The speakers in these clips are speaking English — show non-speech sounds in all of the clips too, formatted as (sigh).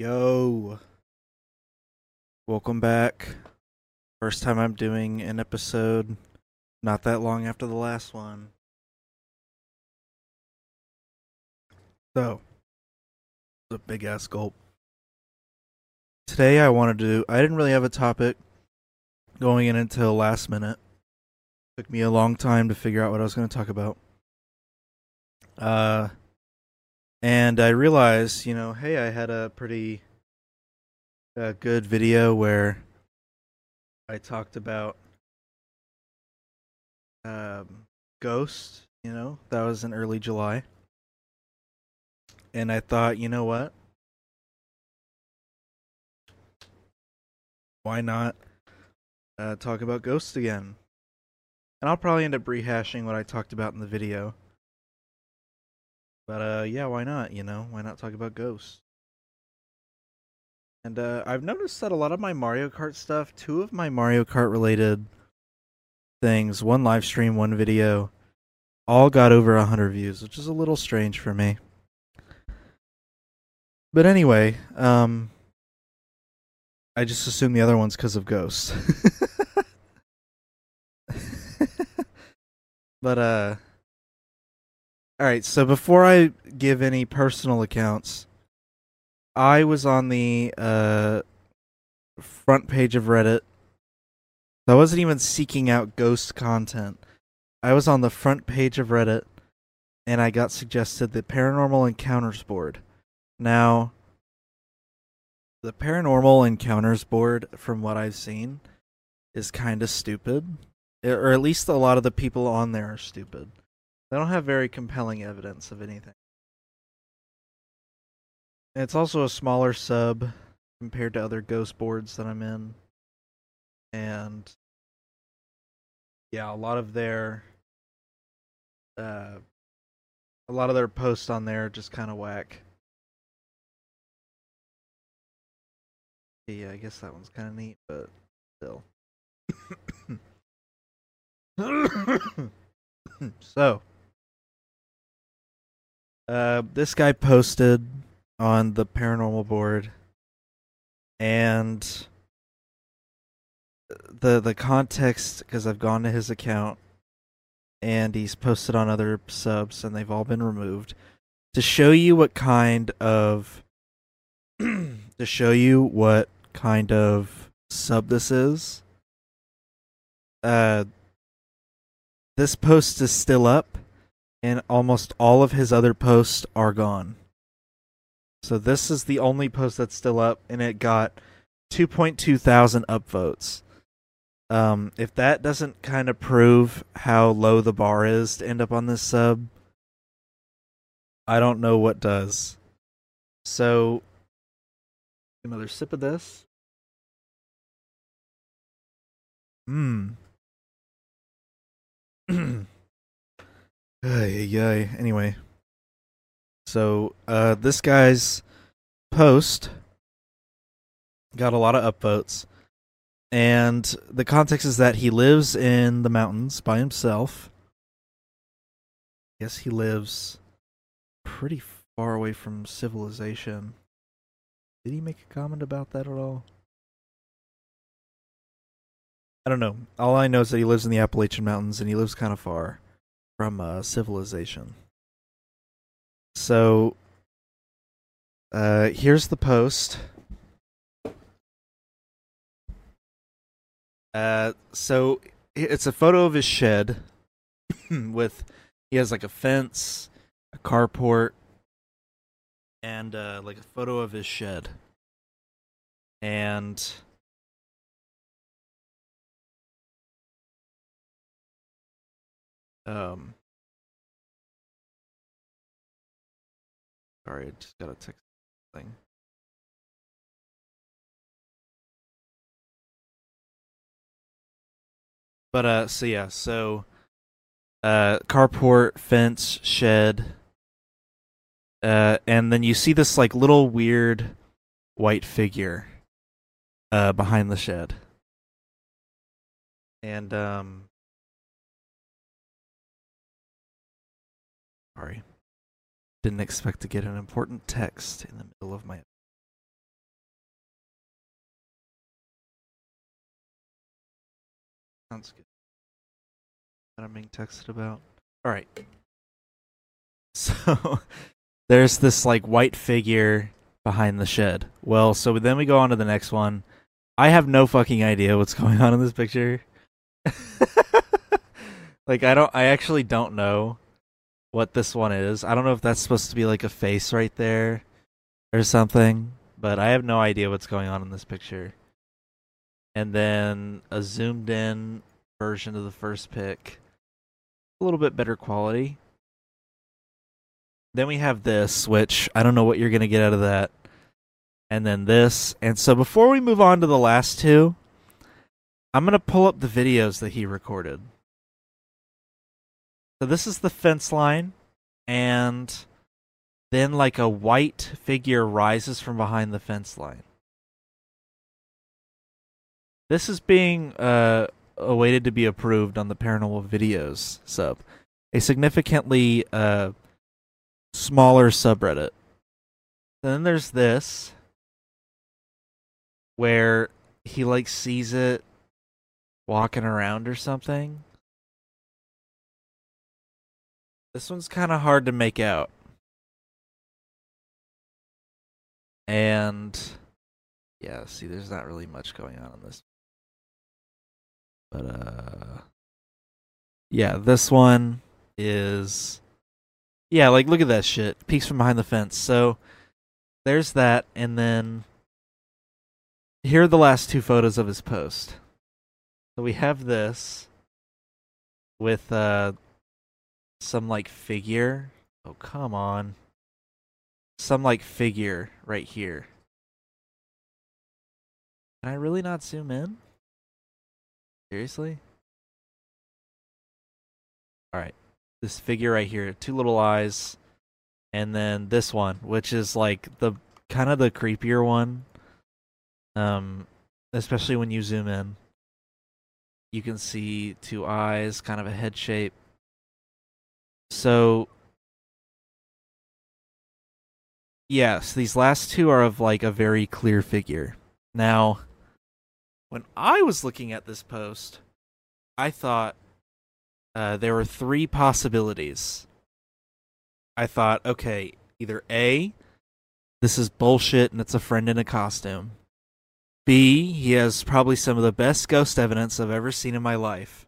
Yo. Welcome back. First time I'm doing an episode not that long after the last one. So, it's a big ass gulp. Today I wanted to I didn't really have a topic going in until last minute. Took me a long time to figure out what I was going to talk about. Uh and I realized, you know, hey, I had a pretty uh, good video where I talked about um. You know, that was in early July, and I thought, you know what? Why not uh, talk about Ghost again? And I'll probably end up rehashing what I talked about in the video. But uh yeah, why not, you know? Why not talk about Ghosts? And uh I've noticed that a lot of my Mario Kart stuff, two of my Mario Kart related things, one live stream, one video, all got over a 100 views, which is a little strange for me. But anyway, um I just assume the other one's cuz of Ghosts. (laughs) but uh all right, so before I give any personal accounts, I was on the uh, front page of Reddit. I wasn't even seeking out ghost content. I was on the front page of Reddit and I got suggested the Paranormal Encounters board. Now, the Paranormal Encounters board, from what I've seen, is kind of stupid. Or at least a lot of the people on there are stupid. They don't have very compelling evidence of anything. And it's also a smaller sub compared to other ghost boards that I'm in. And yeah, a lot of their uh a lot of their posts on there just kind of whack. Yeah, I guess that one's kind of neat, but still. (coughs) so, uh, this guy posted on the paranormal board, and the the context because I've gone to his account, and he's posted on other subs, and they've all been removed to show you what kind of (clears throat) to show you what kind of sub this is. Uh, this post is still up and almost all of his other posts are gone. So this is the only post that's still up, and it got 2.2 thousand upvotes. Um, if that doesn't kind of prove how low the bar is to end up on this sub, I don't know what does. So, another sip of this. Hmm. (clears throat) yeah. Anyway, so uh, this guy's post got a lot of upvotes, and the context is that he lives in the mountains by himself. Yes, he lives pretty far away from civilization. Did he make a comment about that at all? I don't know. All I know is that he lives in the Appalachian Mountains and he lives kind of far from uh, civilization. So uh, here's the post. Uh, so it's a photo of his shed (clears throat) with he has like a fence, a carport, and uh, like a photo of his shed. And Um, sorry, I just got a text thing. But uh, so yeah, so uh, carport, fence, shed, uh, and then you see this like little weird white figure uh behind the shed, and um Sorry. Didn't expect to get an important text in the middle of my. Sounds good. That I'm being texted about. All right. (laughs) So there's this like white figure behind the shed. Well, so then we go on to the next one. I have no fucking idea what's (laughs) going on in this picture. (laughs) like I don't I actually don't know what this one is. I don't know if that's supposed to be like a face right there or something, but I have no idea what's going on in this picture. And then a zoomed in version of the first pick. A little bit better quality. Then we have this, which I don't know what you're going to get out of that. And then this. And so before we move on to the last two, I'm going to pull up the videos that he recorded. So this is the fence line, and then like a white figure rises from behind the fence line. This is being uh, awaited to be approved on the Paranormal Videos sub, a significantly uh, smaller subreddit. then there's this, where he like sees it walking around or something. This one's kind of hard to make out. And yeah, see there's not really much going on in this. But uh yeah, this one is yeah, like look at that shit. Peeks from behind the fence. So there's that and then here are the last two photos of his post. So we have this with uh some like figure. Oh, come on. Some like figure right here. Can I really not zoom in? Seriously? Alright. This figure right here, two little eyes. And then this one, which is like the kind of the creepier one. Um especially when you zoom in. You can see two eyes, kind of a head shape. So yes, these last two are of like a very clear figure. Now, when I was looking at this post, I thought uh, there were three possibilities. I thought, okay, either A, this is bullshit and it's a friend in a costume. B, he has probably some of the best ghost evidence I've ever seen in my life.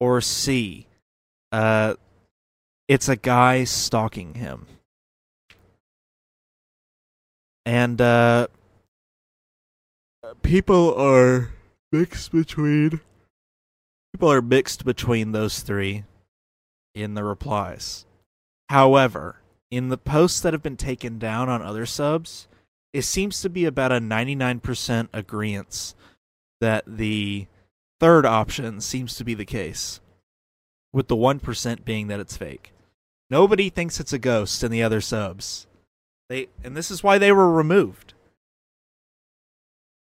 Or C, uh, it's a guy stalking him. And uh people are mixed between people are mixed between those three in the replies. However, in the posts that have been taken down on other subs, it seems to be about a 99% agreement that the third option seems to be the case, with the 1% being that it's fake. Nobody thinks it's a ghost in the other subs. They and this is why they were removed.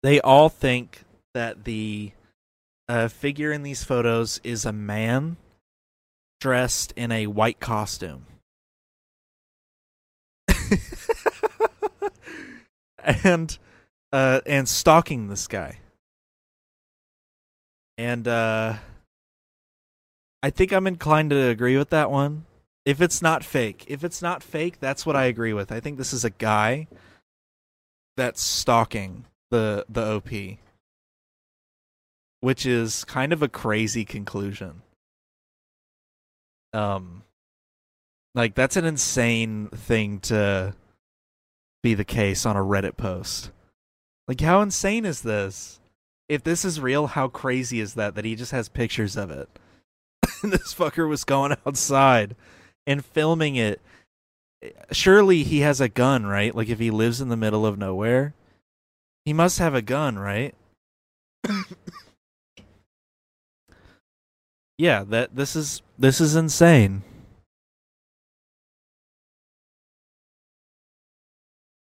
They all think that the uh, figure in these photos is a man dressed in a white costume. (laughs) and uh and stalking this guy. And uh I think I'm inclined to agree with that one if it's not fake, if it's not fake, that's what I agree with. I think this is a guy that's stalking the the OP, which is kind of a crazy conclusion. Um, like that's an insane thing to be the case on a Reddit post. Like, how insane is this? If this is real, how crazy is that that he just has pictures of it? (laughs) this fucker was going (laughs) outside and filming it surely he has a gun right? Like if he lives in the middle of nowhere he must have a gun right? (coughs) Yeah that this is this is insane.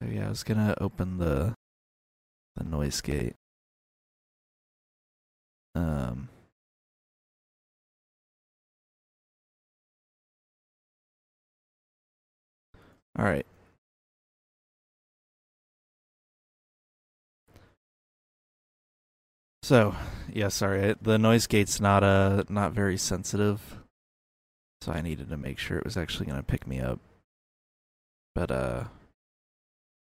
Oh yeah i was gonna open the the noise gate. Um All right. So, yeah, sorry. The noise gate's not uh not very sensitive. So I needed to make sure it was actually going to pick me up. But uh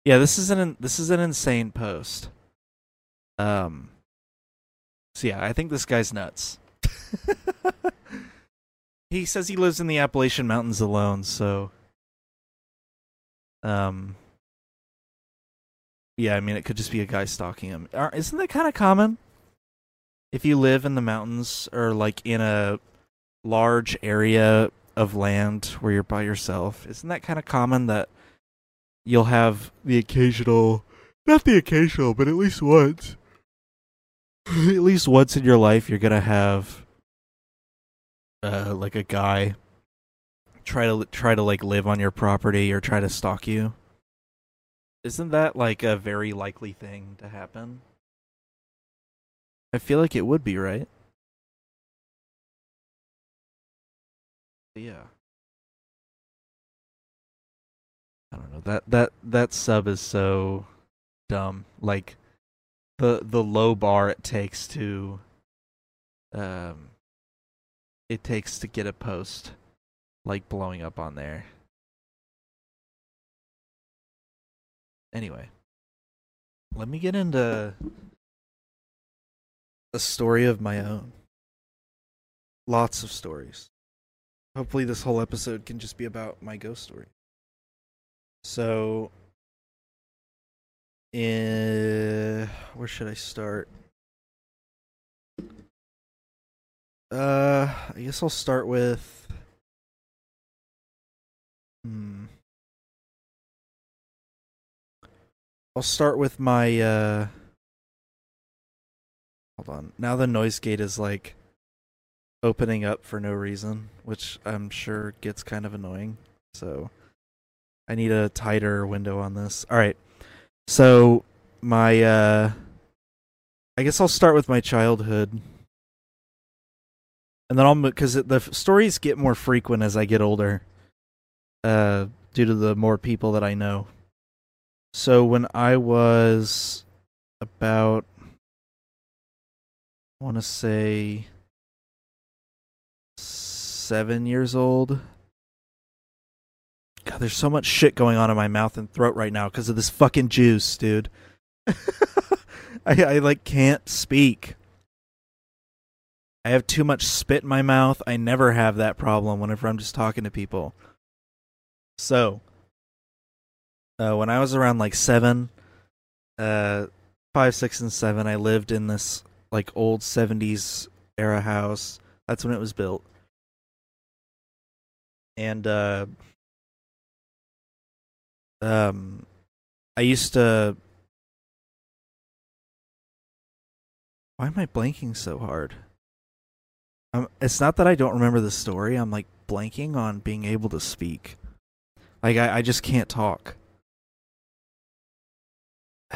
yeah, this is an this is an insane post. Um So yeah, I think this guy's nuts. (laughs) he says he lives in the Appalachian Mountains alone, so um yeah, I mean it could just be a guy stalking him. Isn't that kind of common? If you live in the mountains or like in a large area of land where you're by yourself, isn't that kind of common that you'll have the occasional not the occasional, but at least once (laughs) at least once in your life you're gonna have uh like a guy try to try to like live on your property or try to stalk you? Isn't that like a very likely thing to happen? I feel like it would be right? Yeah. I don't know. That that that sub is so dumb. Like the the low bar it takes to um it takes to get a post like blowing up on there. Anyway, let me get into a story of my own. Lots of stories. Hopefully, this whole episode can just be about my ghost story. So, in, where should I start? Uh, I guess I'll start with. Hmm. I'll start with my. uh Hold on. Now the noise gate is like opening up for no reason, which I'm sure gets kind of annoying. So I need a tighter window on this. All right. So my uh I guess I'll start with my childhood. And then I'll because the stories get more frequent as I get older. Uh due to the more people that I know. So when I was about I want to say 7 years old, God, there's so much shit going on in my mouth and throat right now because of this fucking juice, dude. (laughs) I, I like can't speak. I have too much spit in my mouth. I never have that problem whenever I'm just talking to people. So, uh, when I was around like seven, uh, five, six, and seven, I lived in this like old '70s era house. That's when it was built, and uh, um I used to Why am I blanking so hard? Um, it's not that I don't remember the story. I'm like blanking on being able to speak. Like I, I just can't talk. (sighs)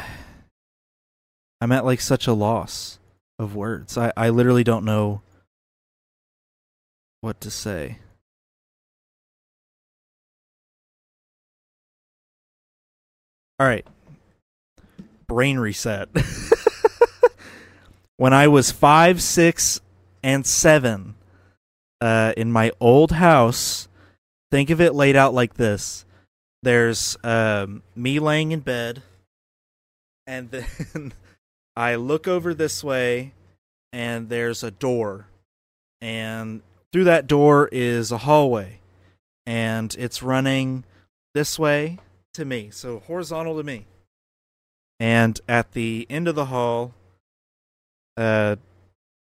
I'm at like such a loss of words. I, I literally don't know what to say. All right. Brain reset. (laughs) when I was five, six, and seven, uh, in my old house, think of it laid out like this. There's um, me laying in bed, and then (laughs) I look over this way, and there's a door. And through that door is a hallway, and it's running this way to me, so horizontal to me. And at the end of the hall, uh,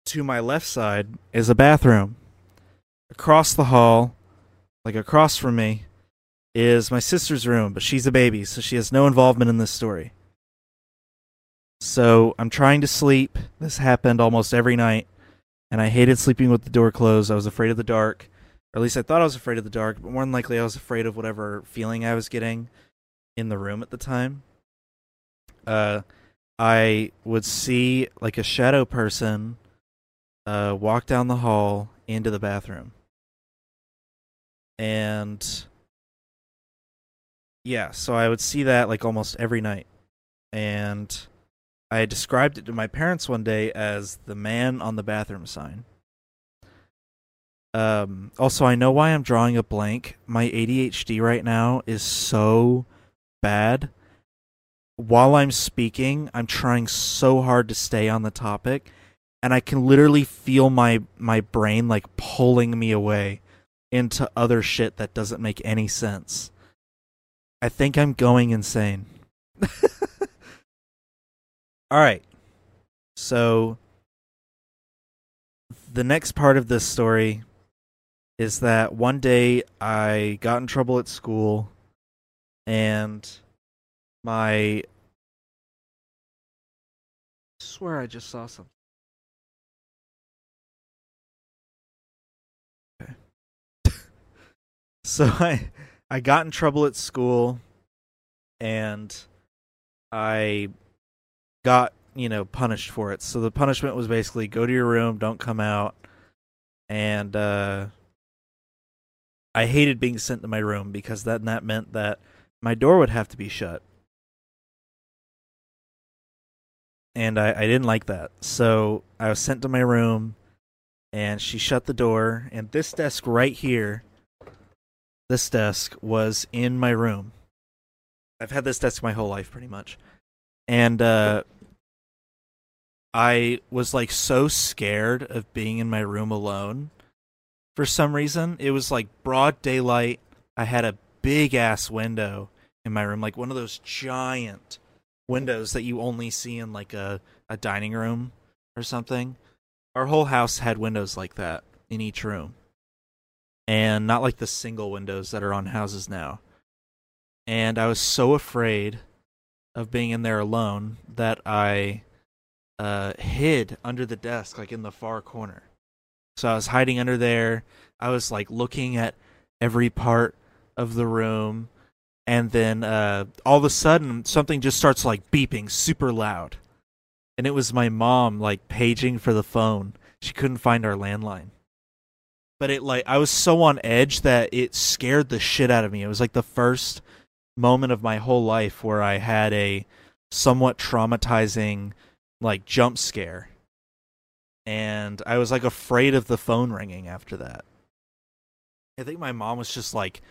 to my left side is a bathroom. Across the hall, like across from me, is my sister's room, but she's a baby, so she has no involvement in this story. So I'm trying to sleep. This happened almost every night, and I hated sleeping with the door closed. I was afraid of the dark, or at least I thought I was afraid of the dark, but more than likely I was afraid of whatever feeling I was getting in the room at the time, uh, I would see like a shadow person uh, walk down the hall into the bathroom. And yeah, so I would see that like almost every night. And I described it to my parents one day as the man on the bathroom sign. Um, also, I know why I'm drawing a blank. My ADHD right now is so bad. While I'm speaking, I'm trying so hard to stay on the topic, and I can literally feel my my brain like pulling me away into other shit that doesn't make any sense. I think I'm going insane. (laughs) All right. So the next part of this story is that one day I got in trouble at school and my I swear I just saw something. So (laughs) I I got in trouble at school and I got, you know, punished for it. So the punishment was basically go to your room, don't come out. And uh I hated being sent to my room because then that meant that my door would have to be shut. And I, I didn't like that. So I was sent to my room and she shut the door. And this desk right here, this desk was in my room. I've had this desk my whole life pretty much. And uh I was like so scared of being in my room alone for some reason. It was like broad daylight. I had a big ass window in my room, like one of those giant windows that you only see in like a, a dining room or something. Our whole house had windows like that in each room. And not like the single windows that are on houses now. And I was so afraid of being in there alone that I uh, hid under the desk, like in the far corner. So I was hiding under there. I was like looking at every part of the room. And then uh, all of a sudden, something just starts like beeping super loud. And it was my mom like paging for the phone. She couldn't find our landline. But it like, I was so on edge that it scared the shit out of me. It was like the first moment of my whole life where I had a somewhat traumatizing like jump scare and I was like afraid of the phone ringing after that. I think my mom was just like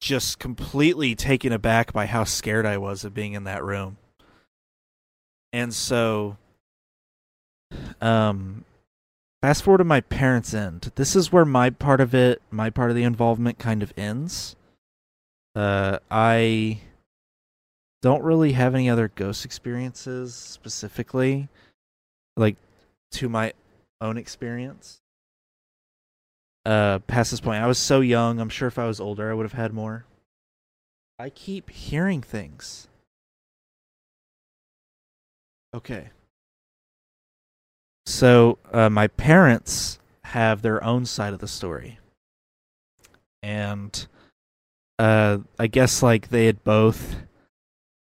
just completely taken aback by how scared I was of being in that room. And so um fast forward to my parents' end. This is where my part of it, my part of the involvement kind of ends. Uh I don't really have any other ghost experiences specifically. Like to my own experience. Uh, past this point, I was so young. I'm sure if I was older, I would have had more. I keep hearing things. Okay. So, uh, my parents have their own side of the story. And uh, I guess like they had both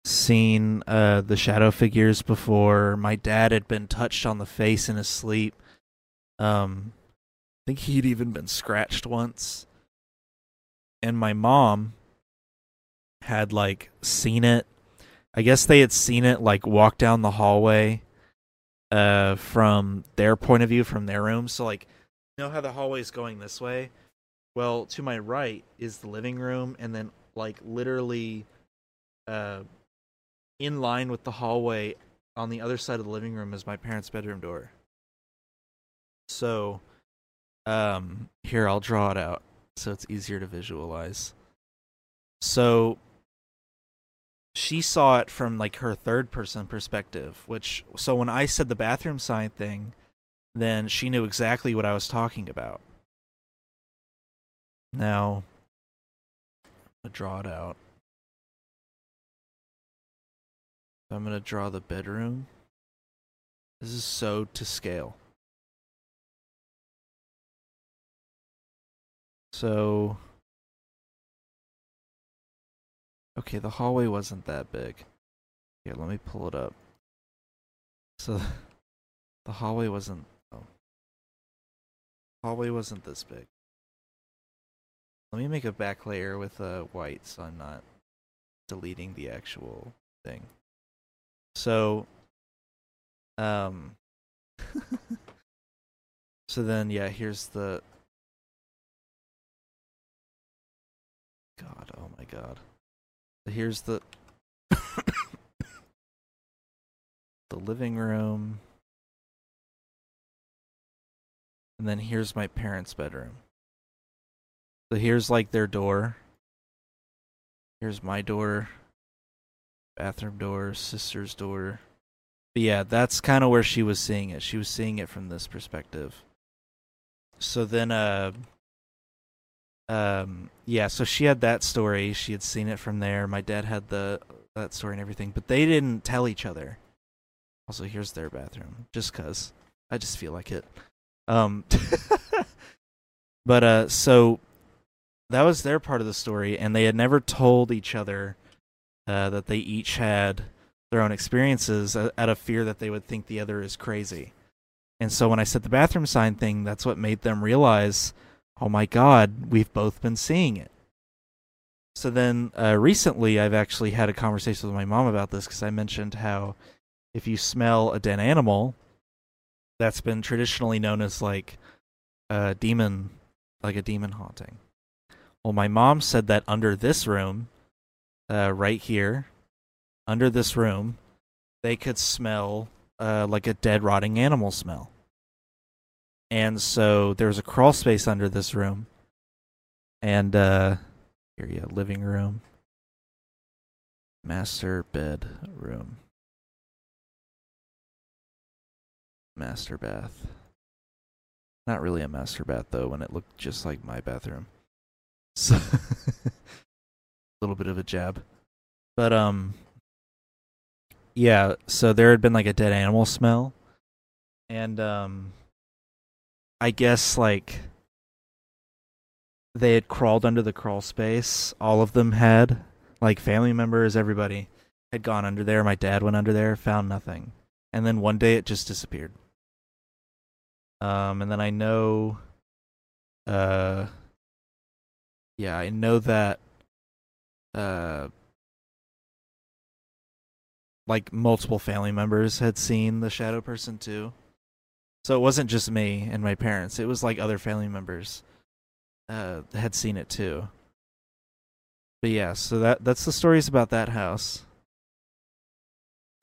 seen uh, the shadow figures before. My dad had been touched on the face in his sleep. Um, I think he'd even been scratched once. And my mom had like seen it. I guess they had seen it like walk down the hallway uh from their point of view from their room. So like you know how the hallway is going this way? Well, to my right is the living room and then like literally uh in line with the hallway on the other side of the living room is my parents' bedroom door. So, um, here I'll draw it out so it's easier to visualize. So, she saw it from like her third person perspective, which, so when I said the bathroom sign thing, then she knew exactly what I was talking about. Now, I'll draw it out. I'm going to draw the bedroom. This is so to scale. So. Okay, the hallway wasn't that big. Here, let me pull it up. So, (laughs) the hallway wasn't. Oh. Hallway wasn't this big. Let me make a back layer with a uh, white so I'm not deleting the actual thing. So, um, (laughs) so then yeah, here's the. God, oh my God. Here's the (coughs) the living room. And then here's my parents' bedroom. So here's like their door. Here's my door. Bathroom door, sister's door. But yeah, that's kind of where she was seeing it. She was seeing it from this perspective. So then uh um yeah, so she had that story. She had seen it from there. My dad had the that story and everything, but they didn't tell each other. Also, here's their bathroom just cuz I just feel like it. Um (laughs) but uh so that was their part of the story and they had never told each other uh, that they each had their own experiences out of fear that they would think the other is crazy. And so when I said the bathroom sign thing, that's what made them realize, oh my God, we've both been seeing it. So then uh, recently, I've actually had a conversation with my mom about this because I mentioned how if you smell a dead animal, that's been traditionally known as like a demon, like a demon haunting. Well, my mom said that under this room, uh, right here, under this room, they could smell uh, like a dead, rotting animal smell. And so there was a crawl space under this room. And uh, here you go, living room, master bed room, master bath. Not really a master bath though, when it looked just like my bathroom. So (laughs) a little bit of a jab. But um yeah, so there had been like a dead animal smell. And um I guess like they had crawled under the crawl space. All of them had like family members, everybody had gone under there. My dad went under there, found nothing. And then one day it just disappeared. Um and then I know uh yeah, I know that uh like multiple family members had seen the shadow person too. So it wasn't just me and my parents. It was like other family members uh had seen it too. But yeah, so that that's the stories about that house.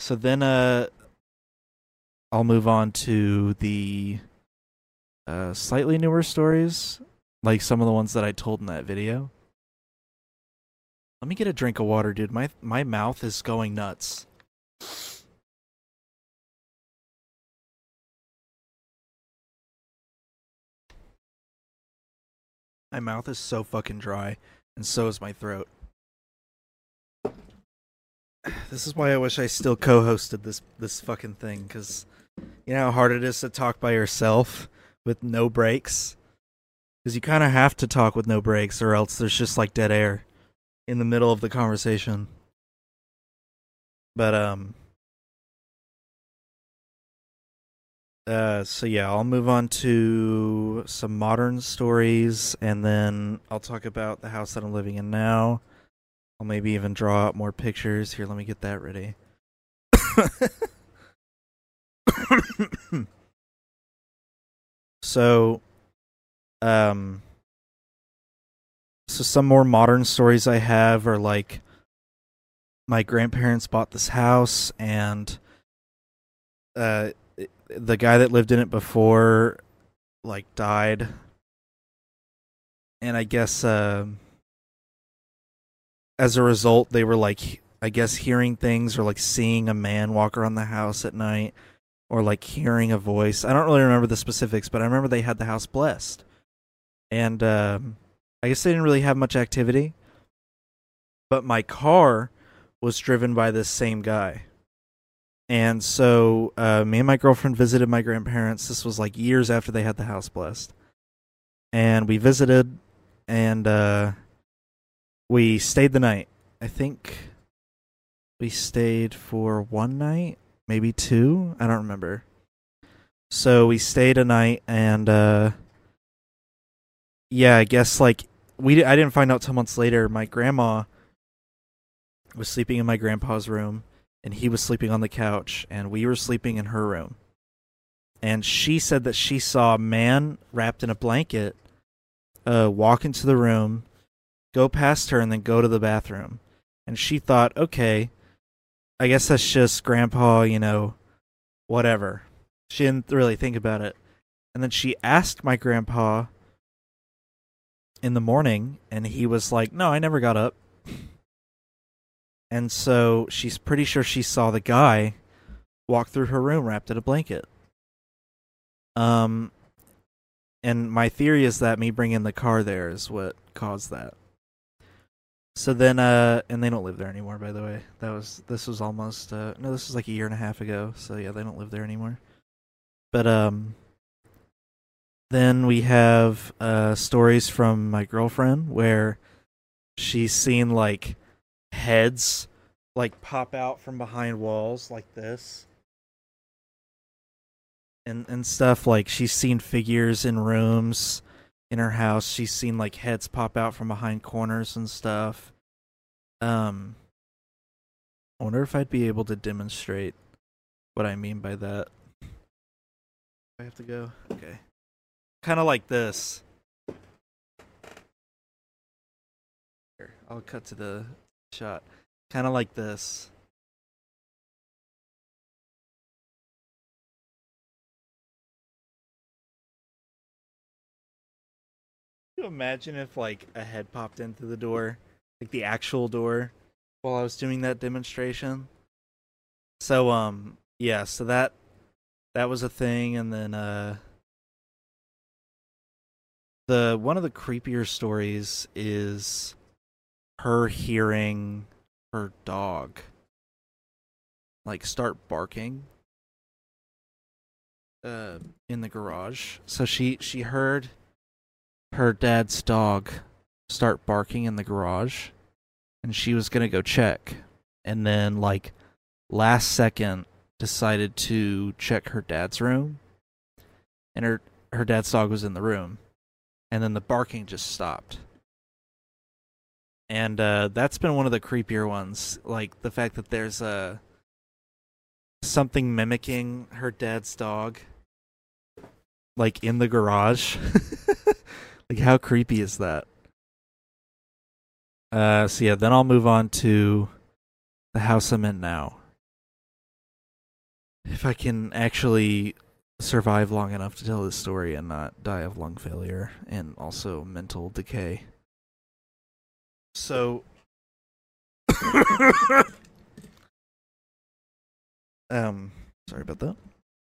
So then uh I'll move on to the uh slightly newer stories like some of the ones that I told in that video. Let me get a drink of water, dude. My my mouth is going nuts. My mouth is so fucking dry, and so is my throat. (sighs) This is why I wish I still co-hosted this this fucking thing, because you know how hard it is to talk by yourself with no breaks because you kind of have to talk with no breaks, or else there's just like dead air in the middle of the conversation. But um, uh, so yeah, I'll move on to some modern stories, and then I'll talk about the house that I'm living in now. I'll maybe even draw out more pictures. Here, let me get that ready. so um, so some more modern stories I have are like my grandparents bought this house and uh the guy that lived in it before like died and I guess uh, as a result they were like I guess hearing things or like seeing a man walk around the house at night or like hearing a voice. I don't really remember the specifics, but I remember they had the house blessed and um, I guess they didn't really have much activity. But my car was driven by this same guy. And so uh, me and my girlfriend visited my grandparents. This was like years after they had the house blessed. And we visited and uh, we stayed the night. I think we stayed for one night, maybe two. I don't remember. So we stayed a night and uh, yeah, I guess like we I didn't find out till months later. My grandma was sleeping in my grandpa's room, and he was sleeping on the couch, and we were sleeping in her room. And she said that she saw a man wrapped in a blanket uh, walk into the room, go past her, and then go to the bathroom. And she thought, okay, I guess that's just grandpa, you know, whatever. She didn't really think about it. And then she asked my grandpa in the morning, and he was like, no, I never got up. And so she's pretty sure she saw the guy walk through her room wrapped in a blanket. Um, and my theory is that me bringing the car there is what caused that. So then, uh, and they don't live there anymore. By the way, that was this was almost uh, no, this was like a year and a half ago. So yeah, they don't live there anymore. But um, then we have uh stories from my girlfriend where she's seen like heads like pop out from behind walls like this. And and stuff like she's seen figures in rooms in her house. She's seen like heads pop out from behind corners and stuff. Um i wonder if i'd be able to demonstrate what i mean by that. I have to go? Okay. Kind of like this. Here i'll cut to the shot. Kind of like this. Can you imagine if like a head popped into the door, like the actual door, while I was doing that demonstration? So um yeah, so that that was a thing, and then uh the one of the creepier stories is her hearing her dog like start barking uh in the garage. So she she heard her dad's dog start barking in the garage and she was to go check. And then like last second decided to check her dad's room and her her dad's dog was in the room. And then the barking just stopped and uh that's been one of the creepier ones like the fact that there's a something mimicking her dad's dog like in the garage (laughs) Like, how creepy is that? Uh, so yeah, then I'll move on to the house I'm in now. If I can actually survive long enough to tell this story and not die of lung failure and also mental decay. So um sorry about that.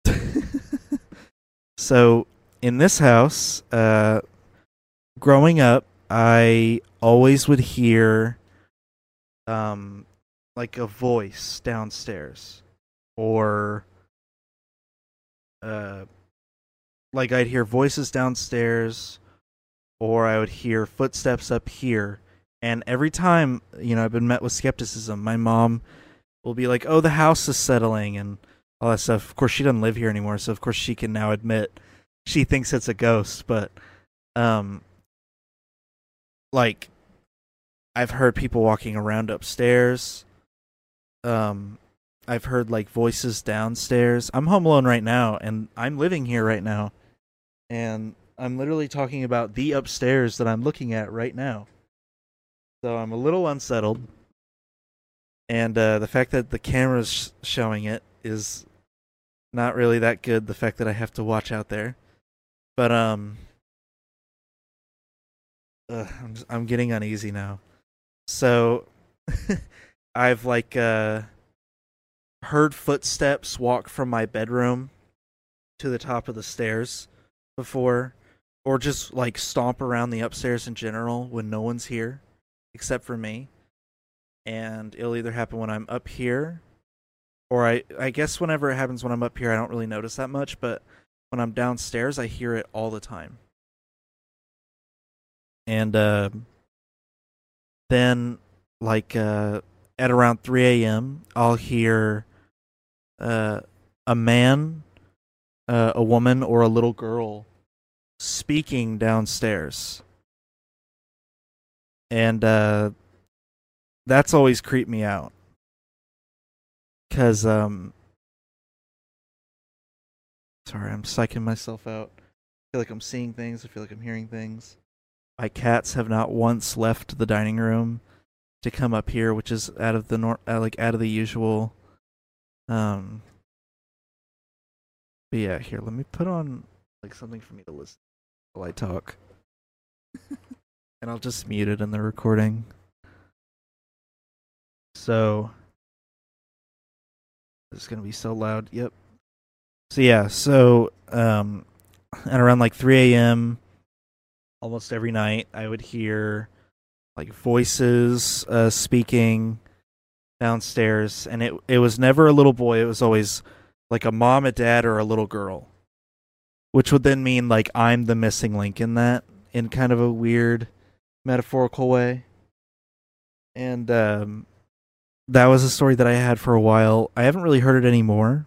(laughs) so in this house, uh growing up, I always would hear um like a voice downstairs or uh like I'd hear voices downstairs or I would hear footsteps up here and every time, you know, I've been met with skepticism. My mom will be like, "Oh, the house is settling," and all that stuff. Of course, she doesn't live here anymore, so of course she can now admit she thinks it's a ghost. But um, like I've heard people walking around upstairs. Um I've heard like voices downstairs. I'm home alone right now and I'm living here right now. And I'm literally talking about the upstairs that I'm looking at right now. So I'm a little unsettled. And uh the fact that the camera's showing it is not really that good the fact that I have to watch out there. But um Ugh, I'm just, I'm getting uneasy now. So (laughs) I've like uh heard footsteps walk from my bedroom to the top of the stairs before or just like stomp around the upstairs in general when no one's here except for me. And it'll either happen when I'm up here or I I guess whenever it happens when I'm up here I don't really notice that much, but when I'm downstairs I hear it all the time and uh, then like uh, at around 3 a.m i'll hear uh, a man uh, a woman or a little girl speaking downstairs and uh, that's always creeped me out. Because um sorry i'm psyching myself out. I feel like i'm seeing things. I feel like i'm hearing things. My cats have not once left the dining room to come up here which is out of the nor- uh, like out of the usual um but yeah here let me put on like something for me to listen while i talk (laughs) and i'll just mute it in the recording so it's gonna be so loud. Yep. So yeah, so um, at around like 3 a.m. almost every night, I would hear like voices uh, speaking downstairs, and it it was never a little boy. It was always like a mom, a dad, or a little girl, which would then mean like I'm the missing link in that, in kind of a weird metaphorical way. And um, that was a story that I had for a while. I haven't really heard it anymore.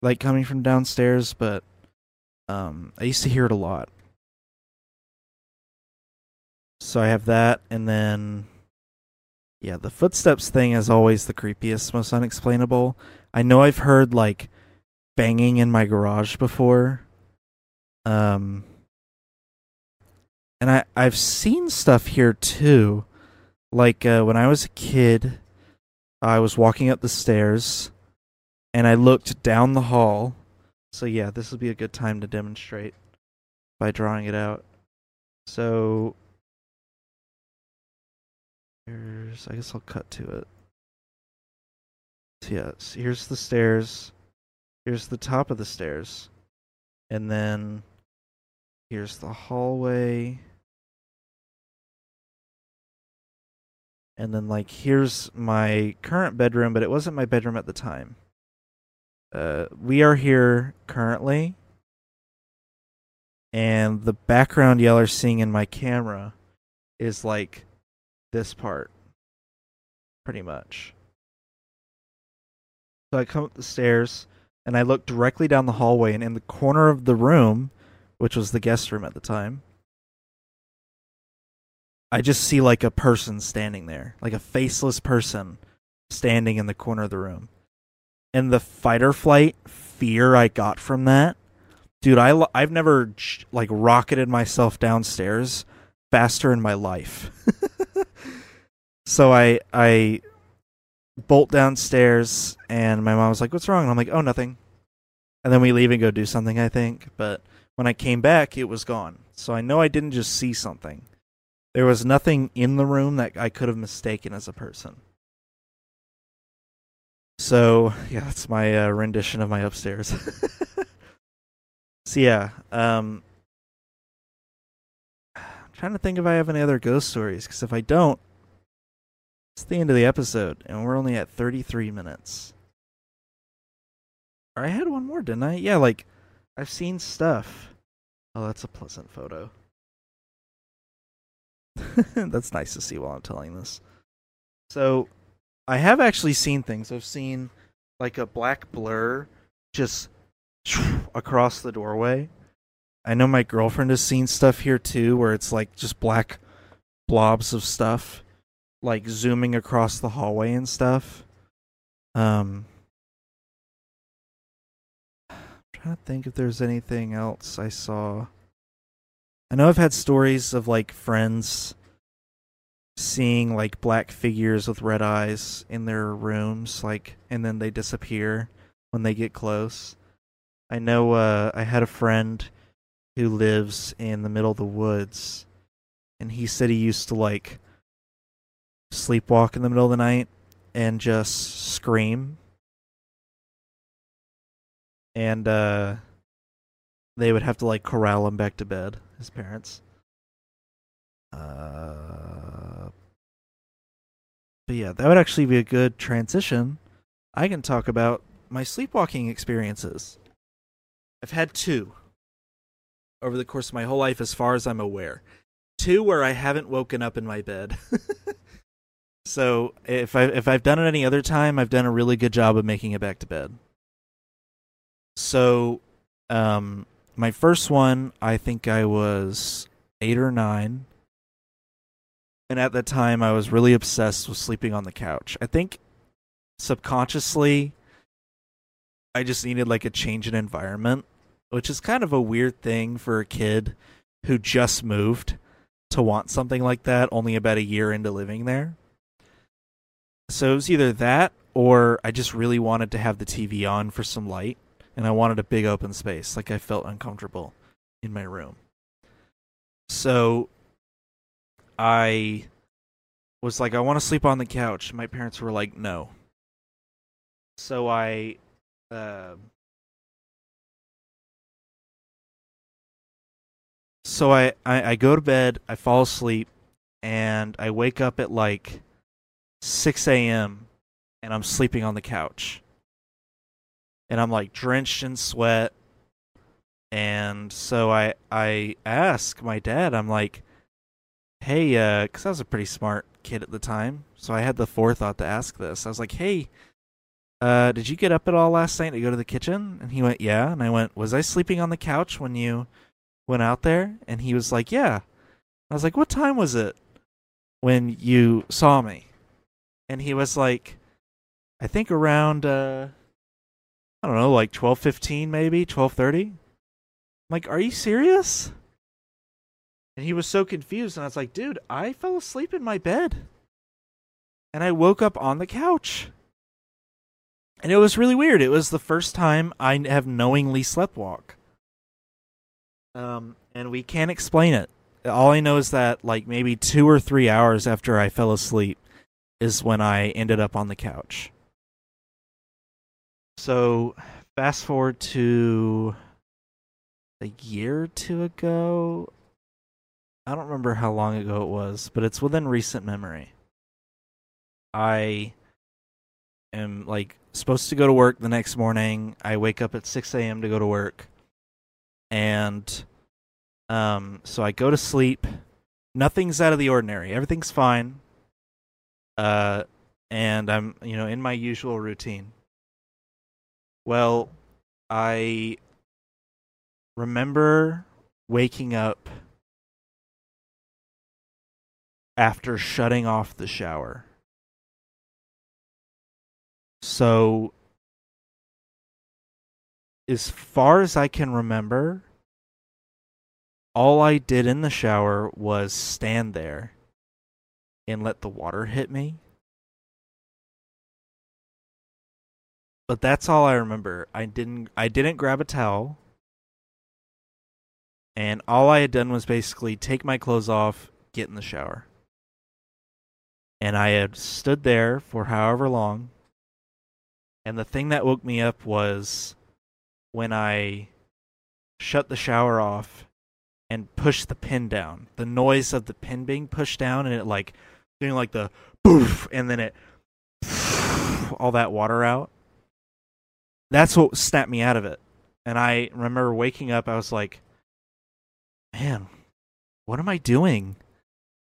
Like coming from downstairs, but um I used to hear it a lot. So I have that and then yeah, the footsteps thing is always the creepiest, most unexplainable. I know I've heard like banging in my garage before. Um and I I've seen stuff here too like uh, when I was a kid, I was walking up the stairs and I looked down the hall. So yeah, this would be a good time to demonstrate by drawing it out. So here's I guess I'll cut to it. So yeah, so here's the stairs. Here's the top of the stairs. And then here's the hallway. And then like here's my current bedroom but it wasn't my bedroom at the time. Uh, we are here currently. And the background y'all are seeing in my camera is like this part pretty much. So i come up the stairs and i look directly down the hallway and in the corner of the room which was the guest room at the time I just see like a person standing there, like a faceless person standing in the corner of the room. And the fight or flight fear I got from that, dude, I I've never like rocketed myself downstairs faster in my life. (laughs) so I I bolt downstairs and my mom was like, "What's wrong?" And I'm like, "Oh, nothing." And then we leave and go do something, I think, but when I came back, it was gone. So I know I didn't just see something. There was nothing in the room that I could have mistaken as a person. So yeah, that's my uh, rendition of my upstairs. (laughs) so yeah, um, I'm trying to think if I have any other ghost stories because if I don't, it's the end of the episode, and we're only at 33 minutes. Or I had one more, didn't I? Yeah, like I've seen stuff. Oh, that's a pleasant photo. (laughs) That's nice to see while I'm telling this. So, I have actually seen things. I've seen like a black blur just (sniffs) across the doorway. I know my girlfriend has seen stuff here too where it's like just black blobs of stuff like zooming across the hallway and stuff. Um I'm trying to think if there's anything else I saw. I know I've had stories of like friends seeing like black figures with red eyes in their rooms, like, and then they disappear when they get close. I know uh, I had a friend who lives in the middle of the woods, and he said he used to like sleepwalk in the middle of the night and just scream. And uh, they would have to like corral him back to bed his parents. Uh, but yeah, that would actually be a good transition. I can talk about my sleepwalking experiences. I've had two over the course of my whole life, as far as I'm aware. Two where I haven't woken up in my bed. (laughs) so if I if I've done it any other time, I've done a really good job of making it back to bed. So, um, my first one, I think I was eight or nine. And at that time, I was really obsessed with sleeping on the couch. I think subconsciously I just needed like a change in environment, which is kind of a weird thing for a kid who just moved to want something like that only about a year into living there. So it was either that or I just really wanted to have the TV on for some light and I wanted a big open space. Like I felt uncomfortable in my room. So I was like, I want to sleep on the couch. My parents were like, no. So I uh, so I, I, I go to bed, I fall asleep, and I wake up at like 6 a.m. and I'm sleeping on the couch. And I'm like drenched in sweat. And so I I ask my dad, I'm like, hey, uh, because I was a pretty smart kid at the time. So I had the forethought to ask this. I was like, hey, uh, did you get up at all last night to go to the kitchen? And he went, yeah. And I went, was I sleeping on the couch when you went out there? And he was like, yeah. I was like, what time was it when you saw me? And he was like, I think around, uh, I don't know, like 12:15 maybe, 12:30. Like, are you serious? And he was so confused and I was like, dude, I fell asleep in my bed. And I woke up on the couch and it was really weird. It was the first time I have knowingly sleptwalk. Um, and we can't explain it. All I know is that like maybe two or three hours after I fell asleep is when I ended up on the couch. So fast forward to a year or two ago. I don't remember how long ago it was, but it's within recent memory. I am like supposed to go to work the next morning. I wake up at 6 a.m. to go to work. And um, so I go to sleep. Nothing's out of the ordinary. Everything's fine. Uh, and I'm, you know, in my usual routine. Well, I remember waking up after shutting off the shower. So, as far as I can remember, all I did in the shower was stand there and let the water hit me. But that's all I remember. I didn't I didn't grab a towel. And all I had done was basically take my clothes off, get in the shower. And I had stood there for however long and the thing that woke me up was when I shut the shower off and pushed the pin down. The noise of the pin being pushed down and it like doing like the poof and then it all that water out. That's what snapped me out of it. And I remember waking up, I was like, man, what am I doing?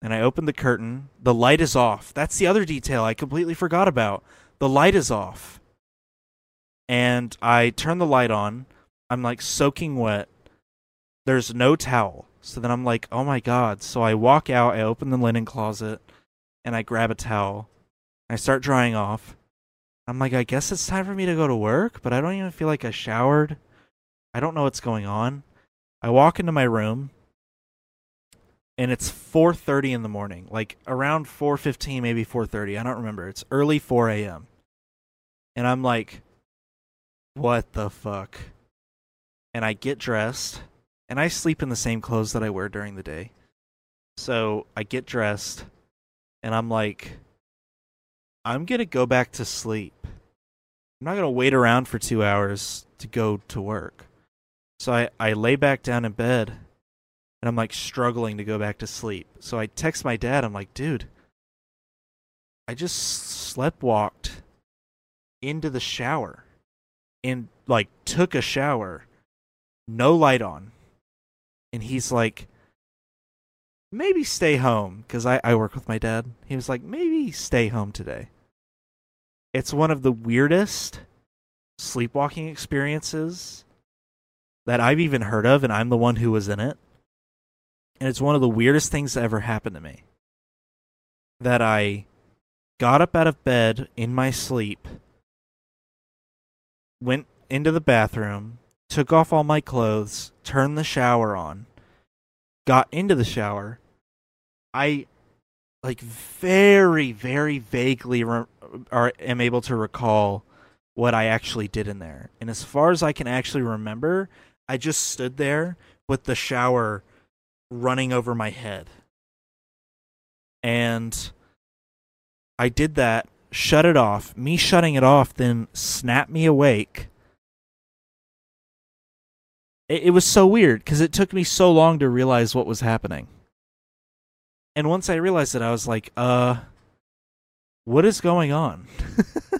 And I opened the curtain. The light is off. That's the other detail I completely forgot about. The light is off and I turn the light on. I'm like soaking wet. There's no towel. So then I'm like, oh my god. So I walk out, I open the linen closet, and I grab a towel. I start drying off. I'm like, I guess it's time for me to go to work, but I don't even feel like I showered. I don't know what's going on. I walk into my room and it's 4:30 in the morning, like around 4:15, maybe 4:30. I don't remember. It's early 4 a.m. And I'm like, what the fuck? And I get dressed, and I sleep in the same clothes that I wear during the day. So I get dressed, and I'm like, I'm gonna go back to sleep. I'm not gonna wait around for two hours to go to work. So I, I lay back down in bed and I'm like struggling to go back to sleep. So I text my dad, I'm like, dude, I just slept walked into the shower and like took a shower, no light on. And he's like, maybe stay home because I, I work with my dad. He was like, maybe stay home today. It's one of the weirdest sleepwalking experiences that I've even heard of, and I'm the one who was in it. And it's one of the weirdest things that ever happened to me. That I got up out of bed in my sleep went into the bathroom, took off all my clothes, turned the shower on, got into the shower. I like very very vaguely re- are am able to recall what I actually did in there. And as far as I can actually remember, I just stood there with the shower running over my head. And I did that, shut it off. Me shutting it off then snapped me awake. It, it was so weird because it took me so long to realize what was happening. And once I realized it, I was like, uh, what is going on?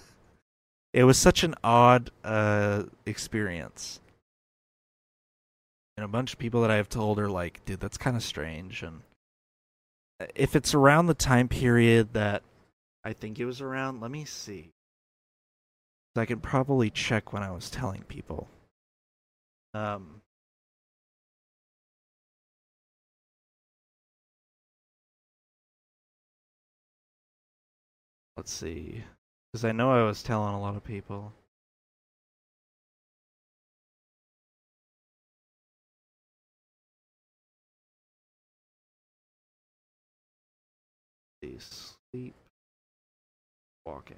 (laughs) it was such an odd uh, experience. And a bunch of people that I have told are like, dude, that's kind of strange. And if it's around the time period that I think it was around, let me see. I could probably check when I was telling people. Um, let's see. Because I know I was telling a lot of people. Sleep walking.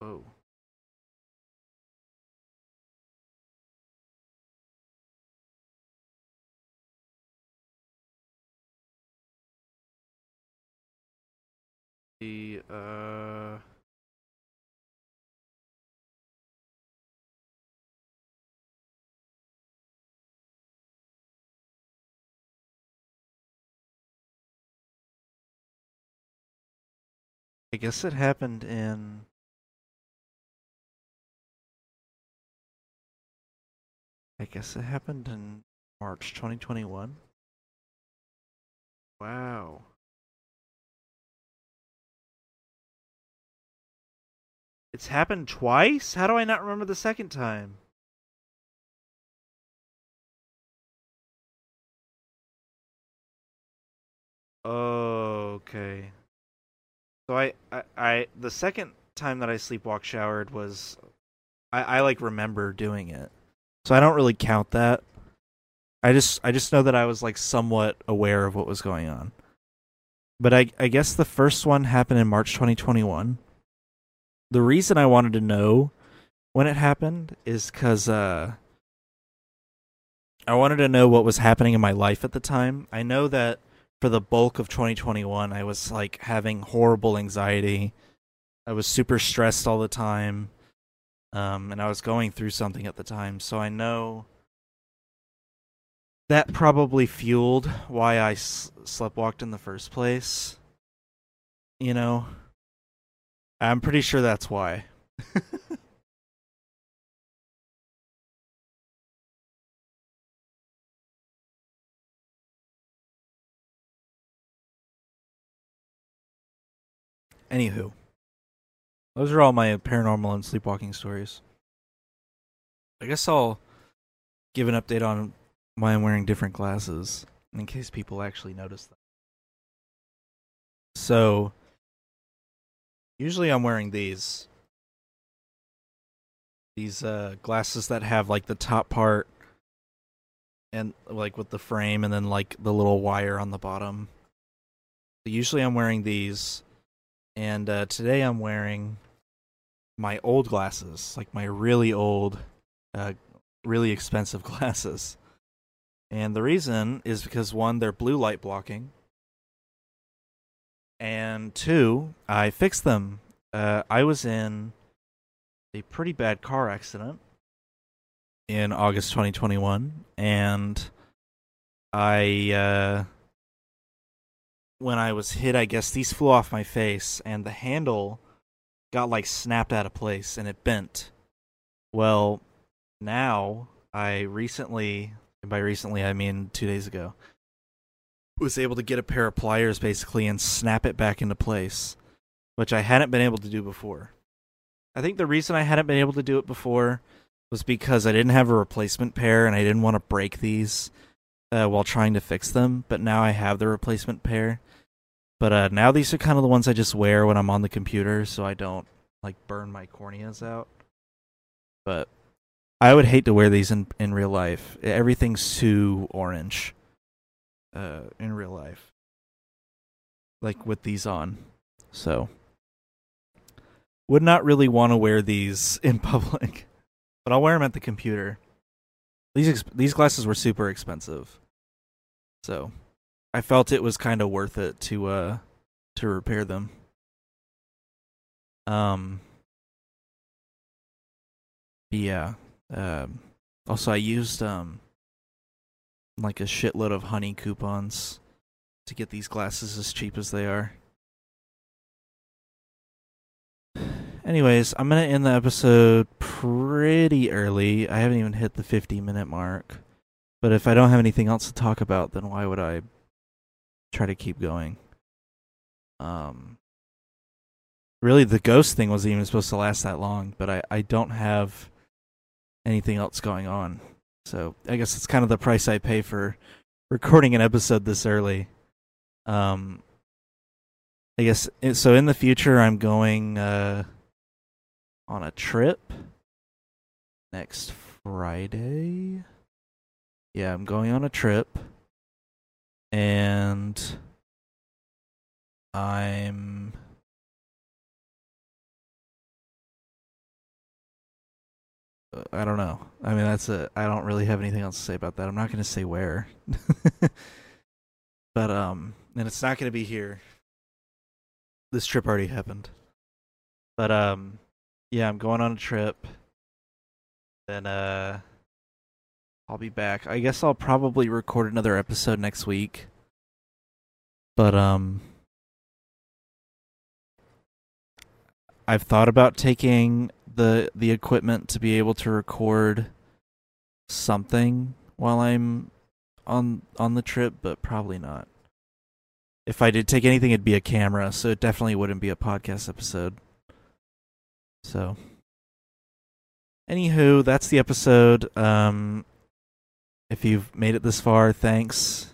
Oh. The uh I guess it happened in I guess it happened in March 2021. Wow. It's happened twice? How do I not remember the second time? Okay. So I, I, I, the second time that I sleepwalk showered was, I, I like remember doing it, so I don't really count that. I just, I just know that I was like somewhat aware of what was going on. But I, I guess the first one happened in March 2021. The reason I wanted to know when it happened is because uh, I wanted to know what was happening in my life at the time. I know that for the bulk of 2021 i was like having horrible anxiety. I was super stressed all the time um, and i was going through something at the time. So i know that probably fueled why I s- sleptwalked in the first place you know i'm pretty sure that's why (laughs) Anywho, those are all my paranormal and sleepwalking stories. I guess I'll give an update on why I'm wearing different glasses in case people actually notice them. So, usually I'm wearing these these uh, glasses that have like the top part and like with the frame and then like the little wire on the bottom. Usually I'm wearing these and uh, today I'm wearing my old glasses, like my really old, uh, really expensive (laughs) glasses. And the reason is because one, they're blue light blocking, and two, I fixed them. Uh, I was in a pretty bad car accident in August 2021, and I uh, when I was hit, I guess these flew off my face, and the handle got like snapped out of place and it bent. Well, now I recently, by recently I mean two days ago, was able to get a pair of pliers basically and snap it back into place, which I hadn't been able to do before. I think the reason I hadn't been able to do it before was because I didn't have a replacement pair and I didn't want to break these uh, while trying to fix them. But now I have the replacement pair. But uh, now these are kind of the ones I just wear when I'm on the computer, so I don't like burn my corneas out. But I would hate to wear these in in real life. Everything's too orange. Uh, in real life, like with these on, so would not really want to wear these in (laughs) public, but I'll wear them at the computer. These these glasses were super expensive, so I felt it was kind of worth it to uh to repair them. Um. Yeah. Um. Also, I used um like a shitload of honey coupons to get these glasses as cheap as they are. Anyways, I'm gonna end the episode pretty early. I haven't even hit the 50 minute mark. But if I don't have anything else to talk about, then why would I try to keep going? Um, really, the ghost thing wasn't even supposed to last that long, but I, I don't have anything else going on. So I guess it's kind of the price I pay for recording an episode this early. Um, I guess so. In the future, I'm going. Uh, on a trip next Friday. Yeah, I'm going on a trip. And I'm I don't know. I mean, that's a. I don't really have anything else to say about that. I'm not going to say where, (laughs) but um, and it's not going to be here. This trip already happened, but um, yeah, I'm going on a trip. Then uh I'll be back. I guess I'll probably record another episode next week. But um I've thought about taking the the equipment to be able to record something while I'm on on the trip, but probably not. If I did take anything it'd be a camera, so it definitely wouldn't be a podcast episode. So, anywho, that's the episode. Um, if you've made it this far, thanks.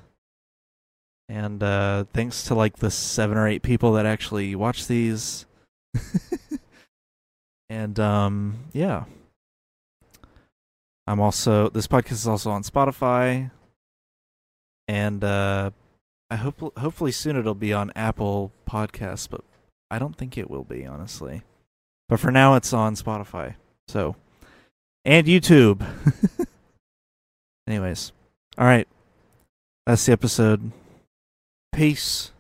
And uh, thanks to like the seven or eight people that actually watch these. (laughs) and um, yeah. I'm also this podcast is also on Spotify. And uh I hope hopefully soon it'll be on Apple Podcasts, but I don't think it will be, honestly. But for now, it's on Spotify. So, and YouTube. (laughs) Anyways, all right. That's the episode. Peace.